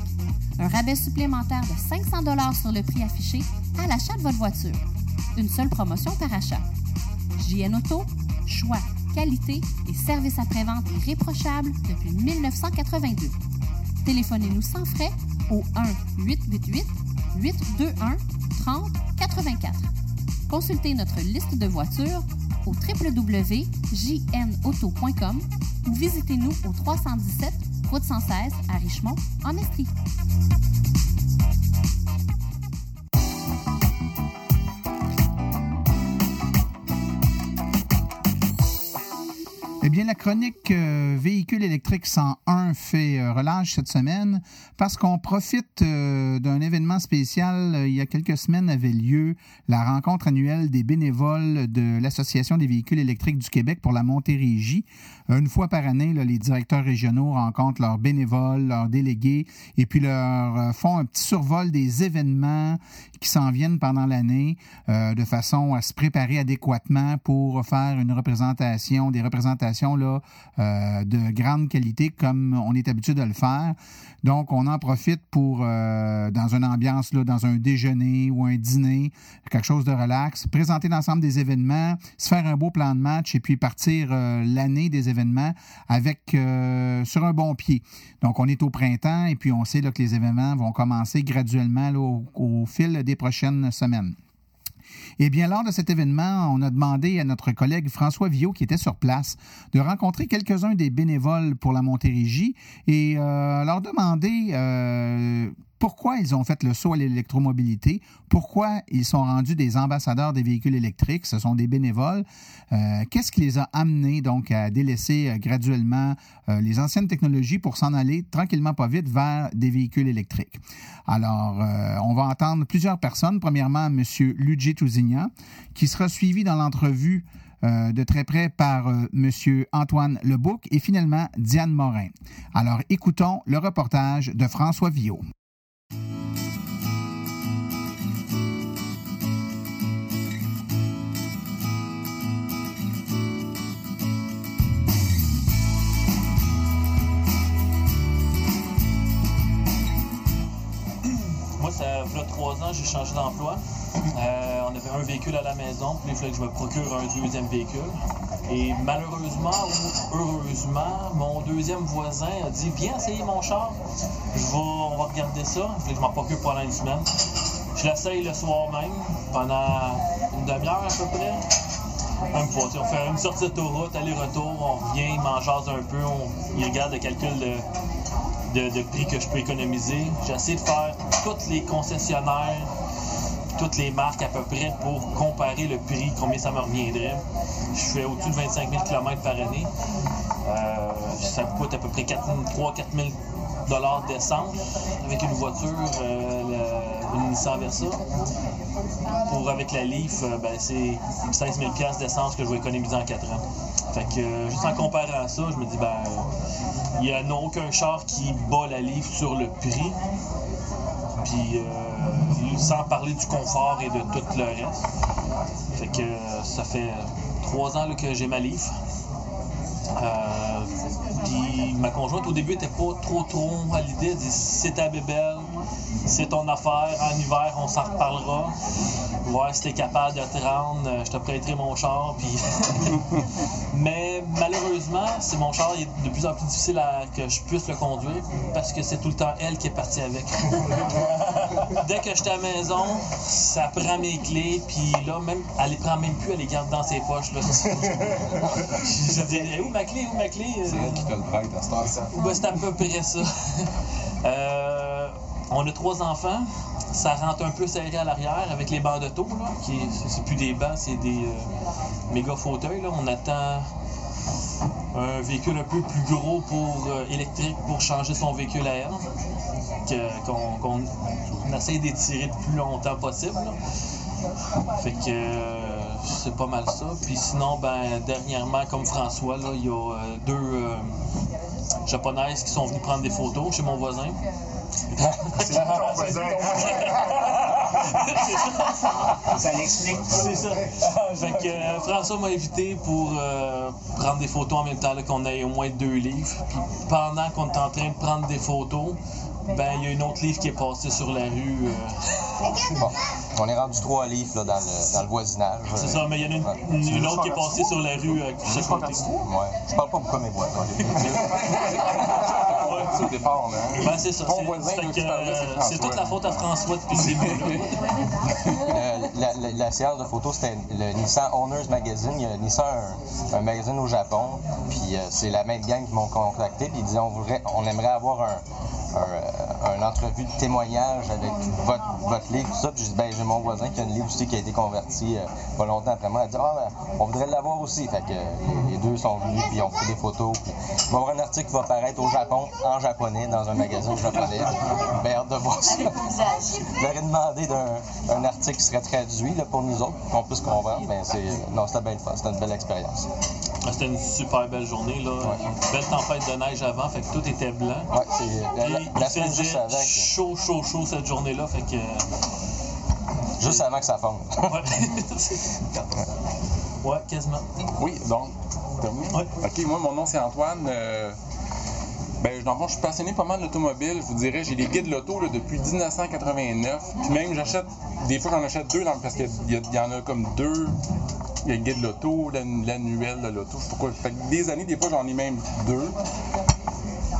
A: un rabais supplémentaire de 500 sur le prix affiché à l'achat de votre voiture. Une seule promotion par achat. JN Auto, choix, qualité et service après-vente irréprochable depuis 1982. Téléphonez-nous sans frais au 1-888-821-3084. Consultez notre liste de voitures au www.jnauto.com ou visitez-nous au 317 route 116 à Richmond, en Estrie.
B: Bien, la chronique euh, Véhicule électrique 101 fait euh, relâche cette semaine parce qu'on profite euh, d'un événement spécial. il y a quelques semaines avait lieu la rencontre annuelle des bénévoles de l'Association des véhicules électriques du Québec pour la Montérégie. Une fois par année, les directeurs régionaux rencontrent leurs bénévoles, leurs délégués et puis leur font un petit survol des événements qui s'en viennent pendant l'année de façon à se préparer adéquatement pour faire une représentation, des représentations euh, de grande qualité comme on est habitué de le faire. Donc, on en profite pour, euh, dans une ambiance, là, dans un déjeuner ou un dîner, quelque chose de relax, présenter l'ensemble des événements, se faire un beau plan de match et puis partir euh, l'année des événements avec sur un bon pied. Donc, on est au printemps et puis on sait là, que les événements vont commencer graduellement au fil des prochaines semaines. Eh bien, lors de cet événement, on a demandé à notre collègue François Viau, qui était sur place, de rencontrer quelques-uns des bénévoles pour la Montérégie et euh, leur demander euh, pourquoi ils ont fait le saut à l'électromobilité, pourquoi ils sont rendus des ambassadeurs des véhicules électriques, ce sont des bénévoles, euh, qu'est-ce qui les a amenés donc à délaisser euh, graduellement euh, les anciennes technologies pour s'en aller tranquillement pas vite vers des véhicules électriques? Alors, on va entendre plusieurs personnes. Premièrement, M. Luigi Tousignan, qui sera suivi dans l'entrevue de très près par M. Antoine Lebouc et finalement Diane Morin. Alors écoutons le reportage de François Villot.
D: Ça fait trois ans, j'ai changé d'emploi. Euh, on avait un véhicule à la maison, puis il fallait que je me procure un deuxième véhicule. Et malheureusement ou heureusement, mon deuxième voisin a dit Viens essayer mon char. On va regarder ça. Il que je m'en procure pendant une semaine. Je l'essaye le soir même, pendant une demi-heure à peu près. On fait une sortie d'autoroute, aller-retour, on revient, il m'en jase un peu, on, il regarde le calcul de, de prix que je peux économiser. J'essaie de faire tous les concessionnaires toutes les marques à peu près pour comparer le prix, combien ça me reviendrait. Je fais au-dessus de 25 000 km par année. Euh, ça me coûte à peu près 3 4 000 d'essence avec une voiture, euh, une Nissan Versa. Pour avec la Leaf, euh, ben, c'est 16 000 d'essence que je vais économiser en 4 ans. Fait que juste en comparant ça, je me dis ben il n'y a aucun char qui bat la Leaf sur le prix. Puis euh, sans parler du confort et de tout le reste. Fait que euh, ça fait trois ans que j'ai ma Leaf. Euh, puis ma conjointe au début était pas trop trop à l'idée. Dit c'est ta bébelle, c'est ton affaire, en hiver on s'en reparlera. Voir si t'es capable de te rendre, euh, je te prêterai mon char. Puis... Mais malheureusement, c'est mon char il est de plus en plus difficile à que je puisse le conduire parce que c'est tout le temps elle qui est partie avec. Dès que j'étais à la maison, ça prend mes clés, puis là, même, elle les prend même plus, elle les garde dans ses poches. Là. je dis, Eh, où ma clé, où ma clé?
E: C'est elle qui te le prête à cette heure.
D: C'est à peu près ça. Euh, on a trois enfants. Ça rentre un peu serré à l'arrière avec les bancs d'auto. là, qui c'est- plus des bancs, c'est des euh, méga fauteuils. Là. On attend un véhicule un peu plus gros pour euh, électrique pour changer son véhicule à. Que- Qu'on qu'on on essaie d'étirer le plus longtemps possible. Fait que euh, c'est pas mal ça. Puis sinon, ben dernièrement, comme François, là, il y a deux japonaises qui sont venues prendre des photos chez mon voisin.
E: C'est ton voisin.
F: Ça l'explique.
D: C'est ça. Fait que euh, François m'a invité pour euh, prendre des photos en même temps qu'on ait au moins deux livres. Puis pendant qu'on est en train de prendre des photos, ben il y a une autre livre qui est passée sur la rue. euh,
G: Bon, on est rendu trois livres là, dans, le, dans le voisinage.
D: c'est ça, mais il y en a une, une- une autre qui est passée sur la rue euh, côté.
G: Ouais. Je parle pas pourquoi mes voisins.
E: Départ, là. hein?
D: Ben c'est ça.
E: Voisin, c'est
D: euh,
E: François.
D: C'est toute la faute à François depuis le début. là.
G: La, la- la séance de photos, c'était le Nissan Owners Magazine. Il y a Nissan, un, un magazine au Japon. Puis euh, c'est la même gang qui m'ont contacté. Puis ils disaient on, voudrait, on aimerait avoir un, un, une entrevue de témoignage avec votre, votre livre, tout ça. Puis j'ai dit ben, j'ai mon voisin qui a un livre aussi qui a été converti euh, pas longtemps après moi. Elle a dit ah, ben, on voudrait l'avoir aussi. Fait que euh, les, les deux sont venus, puis ils ont pris des photos. Puis il va y avoir un article qui va paraître au Japon, en japonais, dans un magazine japonais. Ben, hâte de voir ça. Ai demandé d'un un article qui serait traduit là, pour nous autres, qu'on puisse comprendre. Mais c'est, non, c'était bien le fun. C'était une belle expérience.
D: Ah, C'était une super belle journée. Là. Belle tempête de neige avant, fait que tout était blanc.
G: Ouais, c'est la,
D: Puis,
G: la- la semaine juste que,
D: chaud, chaud, chaud cette journée-là, fait que...
G: juste avant que ça fonde.
D: Ouais, ouais quasiment.
E: Oui, donc, terminé?
D: Ouais.
E: OK, moi, mon nom, c'est Antoine. Euh, ben, dans le fond, je suis passionné pas mal d'automobile. Je vous dirais, j'ai des guides loto là, depuis 1989. Puis même, j'achète, des fois, j'en achète deux dans- parce qu'il y, y en a comme deux. Il y a le guide l'annu- l'annuel de loto. Je sais pas pourquoi. Fait que des années, des fois, j'en ai même deux.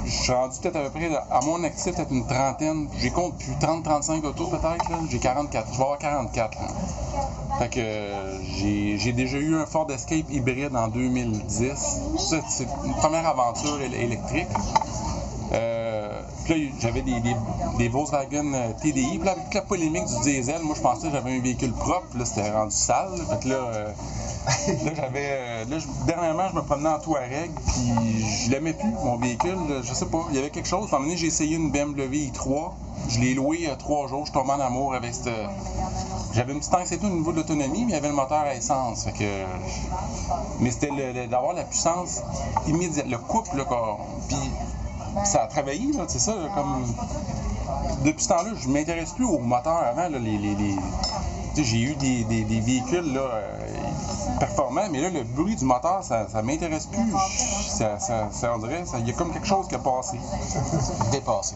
E: Je suis rendu peut-être à peu près, à mon actif, peut-être une trentaine. J'ai compte plus 30-35 autos peut-être. J'ai 44. Je vais avoir 44. là. Fait que euh, j'ai déjà eu un Ford Escape hybride en 2010. Ça, C'est une première aventure éle- électrique. Euh, puis là, j'avais des, des, Volkswagen euh, TDI. Puis là, avec la polémique du diesel, moi, je pensais que j'avais un véhicule propre. Là, c'était rendu sale. Fait que là, là j'avais. euh, là, dernièrement, je me promenais en Touareg. Puis je l'aimais plus, mon véhicule. là, Je sais pas. Il y avait quelque chose. À un moment donné, j'ai essayé une BMW i3. Je l'ai loué il y a trois jours. Je tombe en amour avec cette. J'avais une petite anxiété au niveau de l'autonomie, mais il y avait le moteur à essence. Fait que... Mais c'était le- le- d'avoir la puissance immédiate, le couple. Qu'on- Puis ça a travaillé, là, c'est ça, comme. Depuis ce temps-là, je m'intéresse plus au moteur avant. Là, les, J'ai eu des véhicules là, euh, performants, mais là, le bruit du moteur, ça, ça m'intéresse plus. Ça, ça, ça, on dirait, il y a comme quelque chose qui a passé.
G: Dépassé.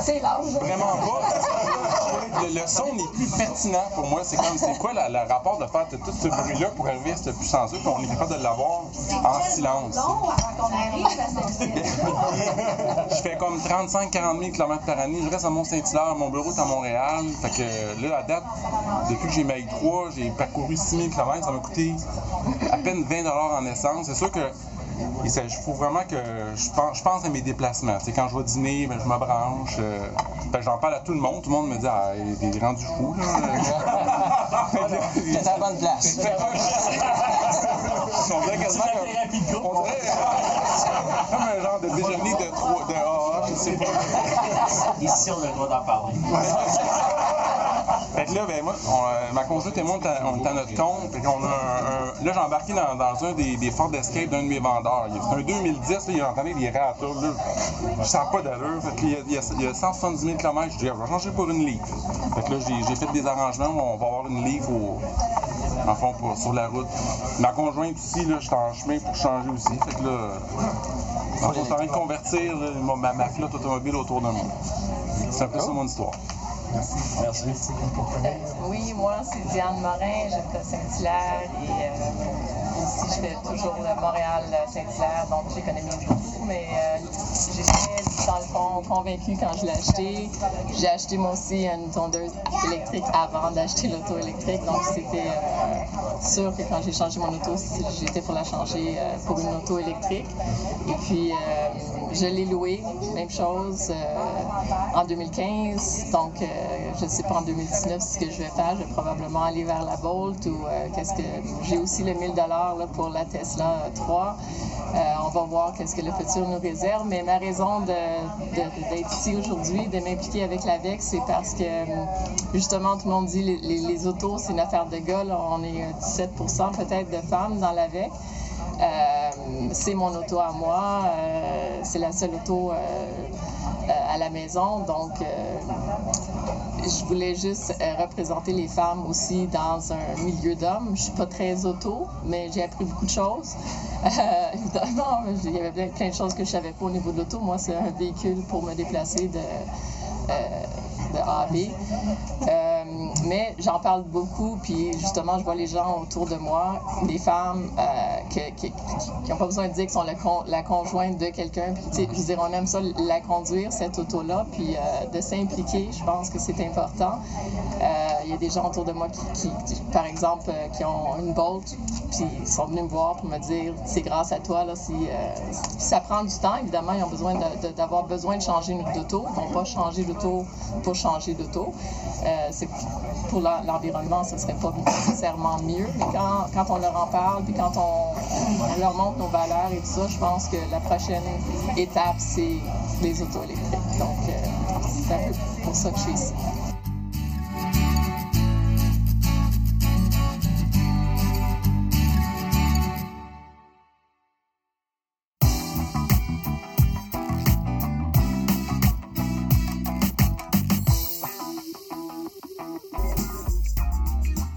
H: C'est l'âge.
E: Vraiment pas. Le, le son n'est plus pertinent pour moi. C'est comme, c'est quoi le rapport de faire tout ce bruit-là pour arriver à cette puissance-là, puis on est capable de l'avoir en silence?
H: Non, avant qu'on arrive à cette
E: Je fais comme 35-40 000 km par année. Je reste à Mont-Saint-Hilaire. Mon bureau est à Montréal. Fait que là, à date, depuis que j'ai ma I3, j'ai parcouru 6 000 km. Ça m'a coûté à peine 20 en essence. C'est sûr que il faut vraiment que je pense, je pense à mes déplacements. C'est quand je vais dîner, ben, je me branche. euh, ben, j'en parle à tout le monde. Tout le monde me dit Ah, il est rendu fou. Là.
G: T'es à la bonne place.
E: On dirait quasiment que- on dirait- comme un genre de déjeuner de, trois- de AA, je sais pas.
F: Ici, on a le droit d'en parler.
E: Fait que là, ben moi, on, euh, ma conjointe et moi, on est à, on notre compte. Fait qu'on a un, un- là, j'ai embarqué dans, dans un des, des Ford Escape d'un de mes vendeurs. Il- C'est un 2010, là, il a entendu des ratures, là. Je sens pas d'allure. Fait a, il y a, il y a 170 000 km. Je dis, ah, je vais changer pour une Leaf. Fait que là, j'ai, j'ai fait des arrangements. On va avoir une Leaf au, en fond, pour- sur la route. Ma conjointe aussi, là, je suis en chemin pour changer aussi. Fait que là, on est en train de convertir là, ma, ma- flotte automobile autour de moi. C'est un peu ça mon histoire.
D: Merci.
I: Oui, moi, c'est Diane Morin, j'habite à Saint-Hilaire et euh, ici, je fais toujours le Montréal-Saint-Hilaire, donc j'économise beaucoup, mais euh, j'étais, dans le fond, convaincue quand je l'ai acheté. J'ai acheté moi aussi une tondeuse électrique avant d'acheter l'auto électrique, donc c'était euh, sûr que quand j'ai changé mon auto, j'étais pour la changer euh, pour une auto électrique. Et puis, je l'ai loué, même chose, en 2015. Donc, je ne sais pas en 2019 ce que je vais faire. Je vais probablement aller vers la Bolt ou qu'est-ce que. J'ai aussi le 1000 dollars pour la Tesla 3. Euh, on va voir qu'est-ce que le futur nous réserve. Mais ma raison d'être ici aujourd'hui, de m'impliquer avec la VEC, c'est parce que euh, justement, tout le monde dit les, les, autos, c'est une affaire de gars. là. On est euh, 17% peut-être de femmes dans la VEC. Euh, c'est mon auto à moi. euh, c'est la seule auto euh, euh, à la maison. Donc, euh, je voulais juste euh, représenter les femmes aussi dans un milieu d'hommes. Je suis pas très auto, mais j'ai appris beaucoup de choses. Euh, évidemment, il y avait plein- de choses que je savais pas au niveau de l'auto. Moi, c'est un véhicule pour me déplacer de, euh, A à B. Euh, mais j'en parle beaucoup, puis justement, je vois les gens autour de moi, des femmes euh, qui n'ont pas besoin de dire qu'ils sont la, con- la conjointe de quelqu'un. Je veux dire, on aime ça, la conduire, cette auto-là, puis euh, de s'impliquer, je pense que c'est important. Euh, Il y a des gens autour de moi qui, par exemple, euh, qui ont une Bolt, puis ils sont venus me voir pour me dire, c'est grâce à toi, là, si, euh, ça prend du temps, évidemment, ils ont besoin d'avoir besoin de changer d'auto. Ils vont pas changer d'auto pour changer d'auto. Euh, pour l'en- l'environnement, ce serait pas nécessairement mieux. Mais quand, quand on leur en parle, puis quand on, leur montre nos valeurs et tout ça, je pense que la prochaine étape, c'est les autos électriques. Donc, euh, c'est pour ça que je suis ici.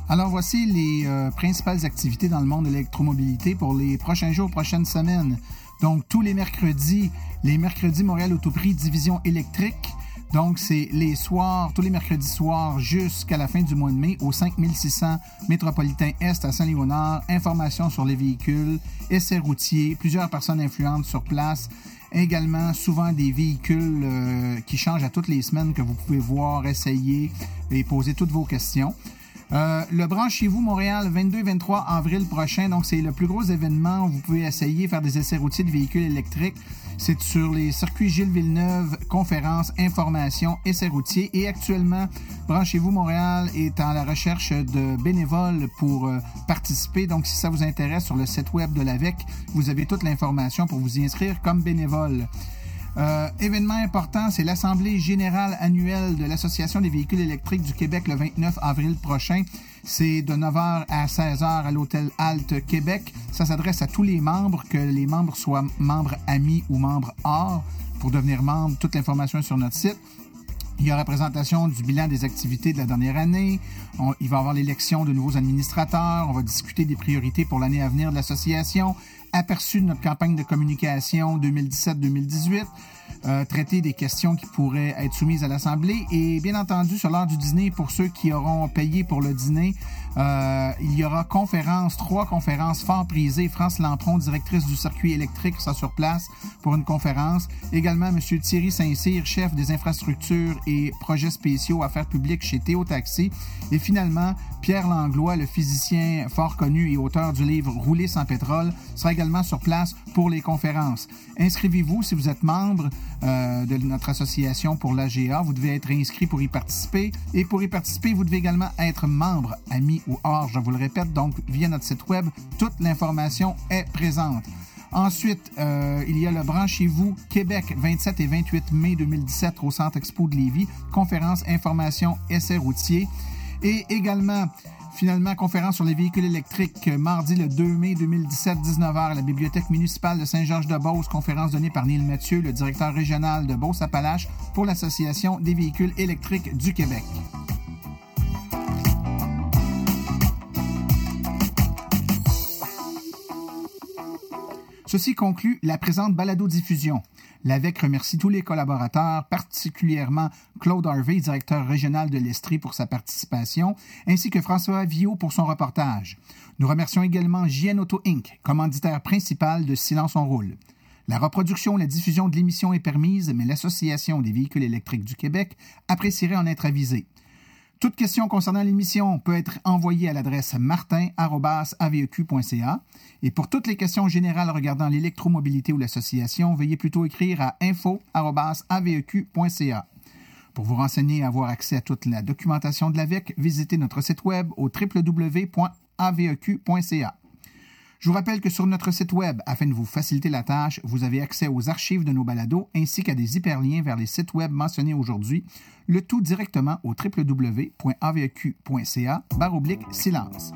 B: Alors voici les euh, principales activités dans le monde de l'électromobilité pour les prochains jours, prochaines semaines. Donc tous les mercredis, les mercredis Montréal Autoprix Division électrique. Donc c'est les soirs, tous les mercredis soirs jusqu'à la fin du mois de mai au 5600 Métropolitain Est à Saint-Léonard. Informations sur les véhicules, essais routiers, plusieurs personnes influentes sur place. Également, souvent des véhicules euh, qui changent à toutes les semaines que vous pouvez voir, essayer et poser toutes vos questions. Euh, le Branchez-vous Montréal, 22 et 23 avril prochain. Donc, c'est le plus gros événement où vous pouvez essayer, faire des essais routiers de véhicules électriques. C'est sur les circuits Gilles Villeneuve, conférences, informations, essais routiers. Et actuellement, Branchez-vous Montréal est en la recherche de bénévoles pour euh, participer. Donc, si ça vous intéresse, sur le site web de l'AVEC, vous avez toute l'information pour vous y inscrire comme bénévole. Euh, événement important, c'est l'Assemblée générale annuelle de l'Association des véhicules électriques du Québec le 29 avril prochain. C'est de 9h à 16h à l'hôtel Halte Québec. Ça s'adresse à tous les membres, que les membres soient membres amis ou membres hors. Pour devenir membre, toute l'information est sur notre site. Il y aura présentation du bilan des activités de la dernière année. Il va y avoir l'élection de nouveaux administrateurs. On va discuter des priorités pour l'année à venir de l'association. Aperçu de notre campagne de communication 2017-2018. euh, traiter des questions qui pourraient être soumises à l'Assemblée. Et bien entendu, sur l'heure du dîner, pour ceux qui auront payé pour le dîner, euh, il y aura conférences, trois conférences fort prisées. France Lampron, directrice du circuit électrique, sera sur place pour une conférence. Également, M. Thierry Saint-Cyr, chef des infrastructures et projets spéciaux affaires publiques chez Théo Taxi. Et finalement, Pierre Langlois, le physicien fort connu et auteur du livre Rouler sans pétrole, sera également sur place pour les conférences. Inscrivez-vous si vous êtes membre euh, de notre association pour l'AGA. Vous devez être inscrit pour y participer. Et pour y participer, vous devez également être membre, ami ou hors, je vous le répète, donc via notre site web, toute l'information est présente. Ensuite, euh, il y a le Branchez-vous Québec 27 et 28 mai 2017 au Centre Expo de Lévis, conférence information essai routier. Et également, finalement, conférence sur les véhicules électriques mardi le 2 mai 2017, 19h à la Bibliothèque municipale de Saint-Georges-de-Beauce, conférence donnée par Neil Mathieu, le directeur régional de Beauce-Appalaches pour l'Association des véhicules électriques du Québec. Ceci conclut la présente balado-diffusion. L'AVEC remercie tous les collaborateurs, particulièrement Claude Harvey, directeur régional de l'Estrie, pour sa participation, ainsi que François Viau pour son reportage. Nous remercions également JN Auto Inc., commanditaire principal de Silence on roule. La reproduction, la diffusion de l'émission est permise, mais l'Association des véhicules électriques du Québec apprécierait en être avisée. Toute question concernant l'émission peut être envoyée à l'adresse martin.aveq.ca. Et pour toutes les questions générales regardant l'électromobilité ou l'association, veuillez plutôt écrire à info.aveq.ca. Pour vous renseigner et avoir accès à toute la documentation de l'AVEC, visitez notre site web au www.aveq.ca. Je vous rappelle que sur notre site web, afin de vous faciliter la tâche, vous avez accès aux archives de nos balados ainsi qu'à des hyperliens vers les sites web mentionnés aujourd'hui, le tout directement au www.aveq.ca silence.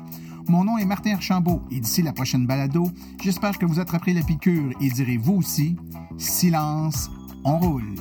B: Mon nom est Martin Archambault et d'ici la prochaine balado, j'espère que vous attraperez la piqûre et direz vous aussi silence, on roule.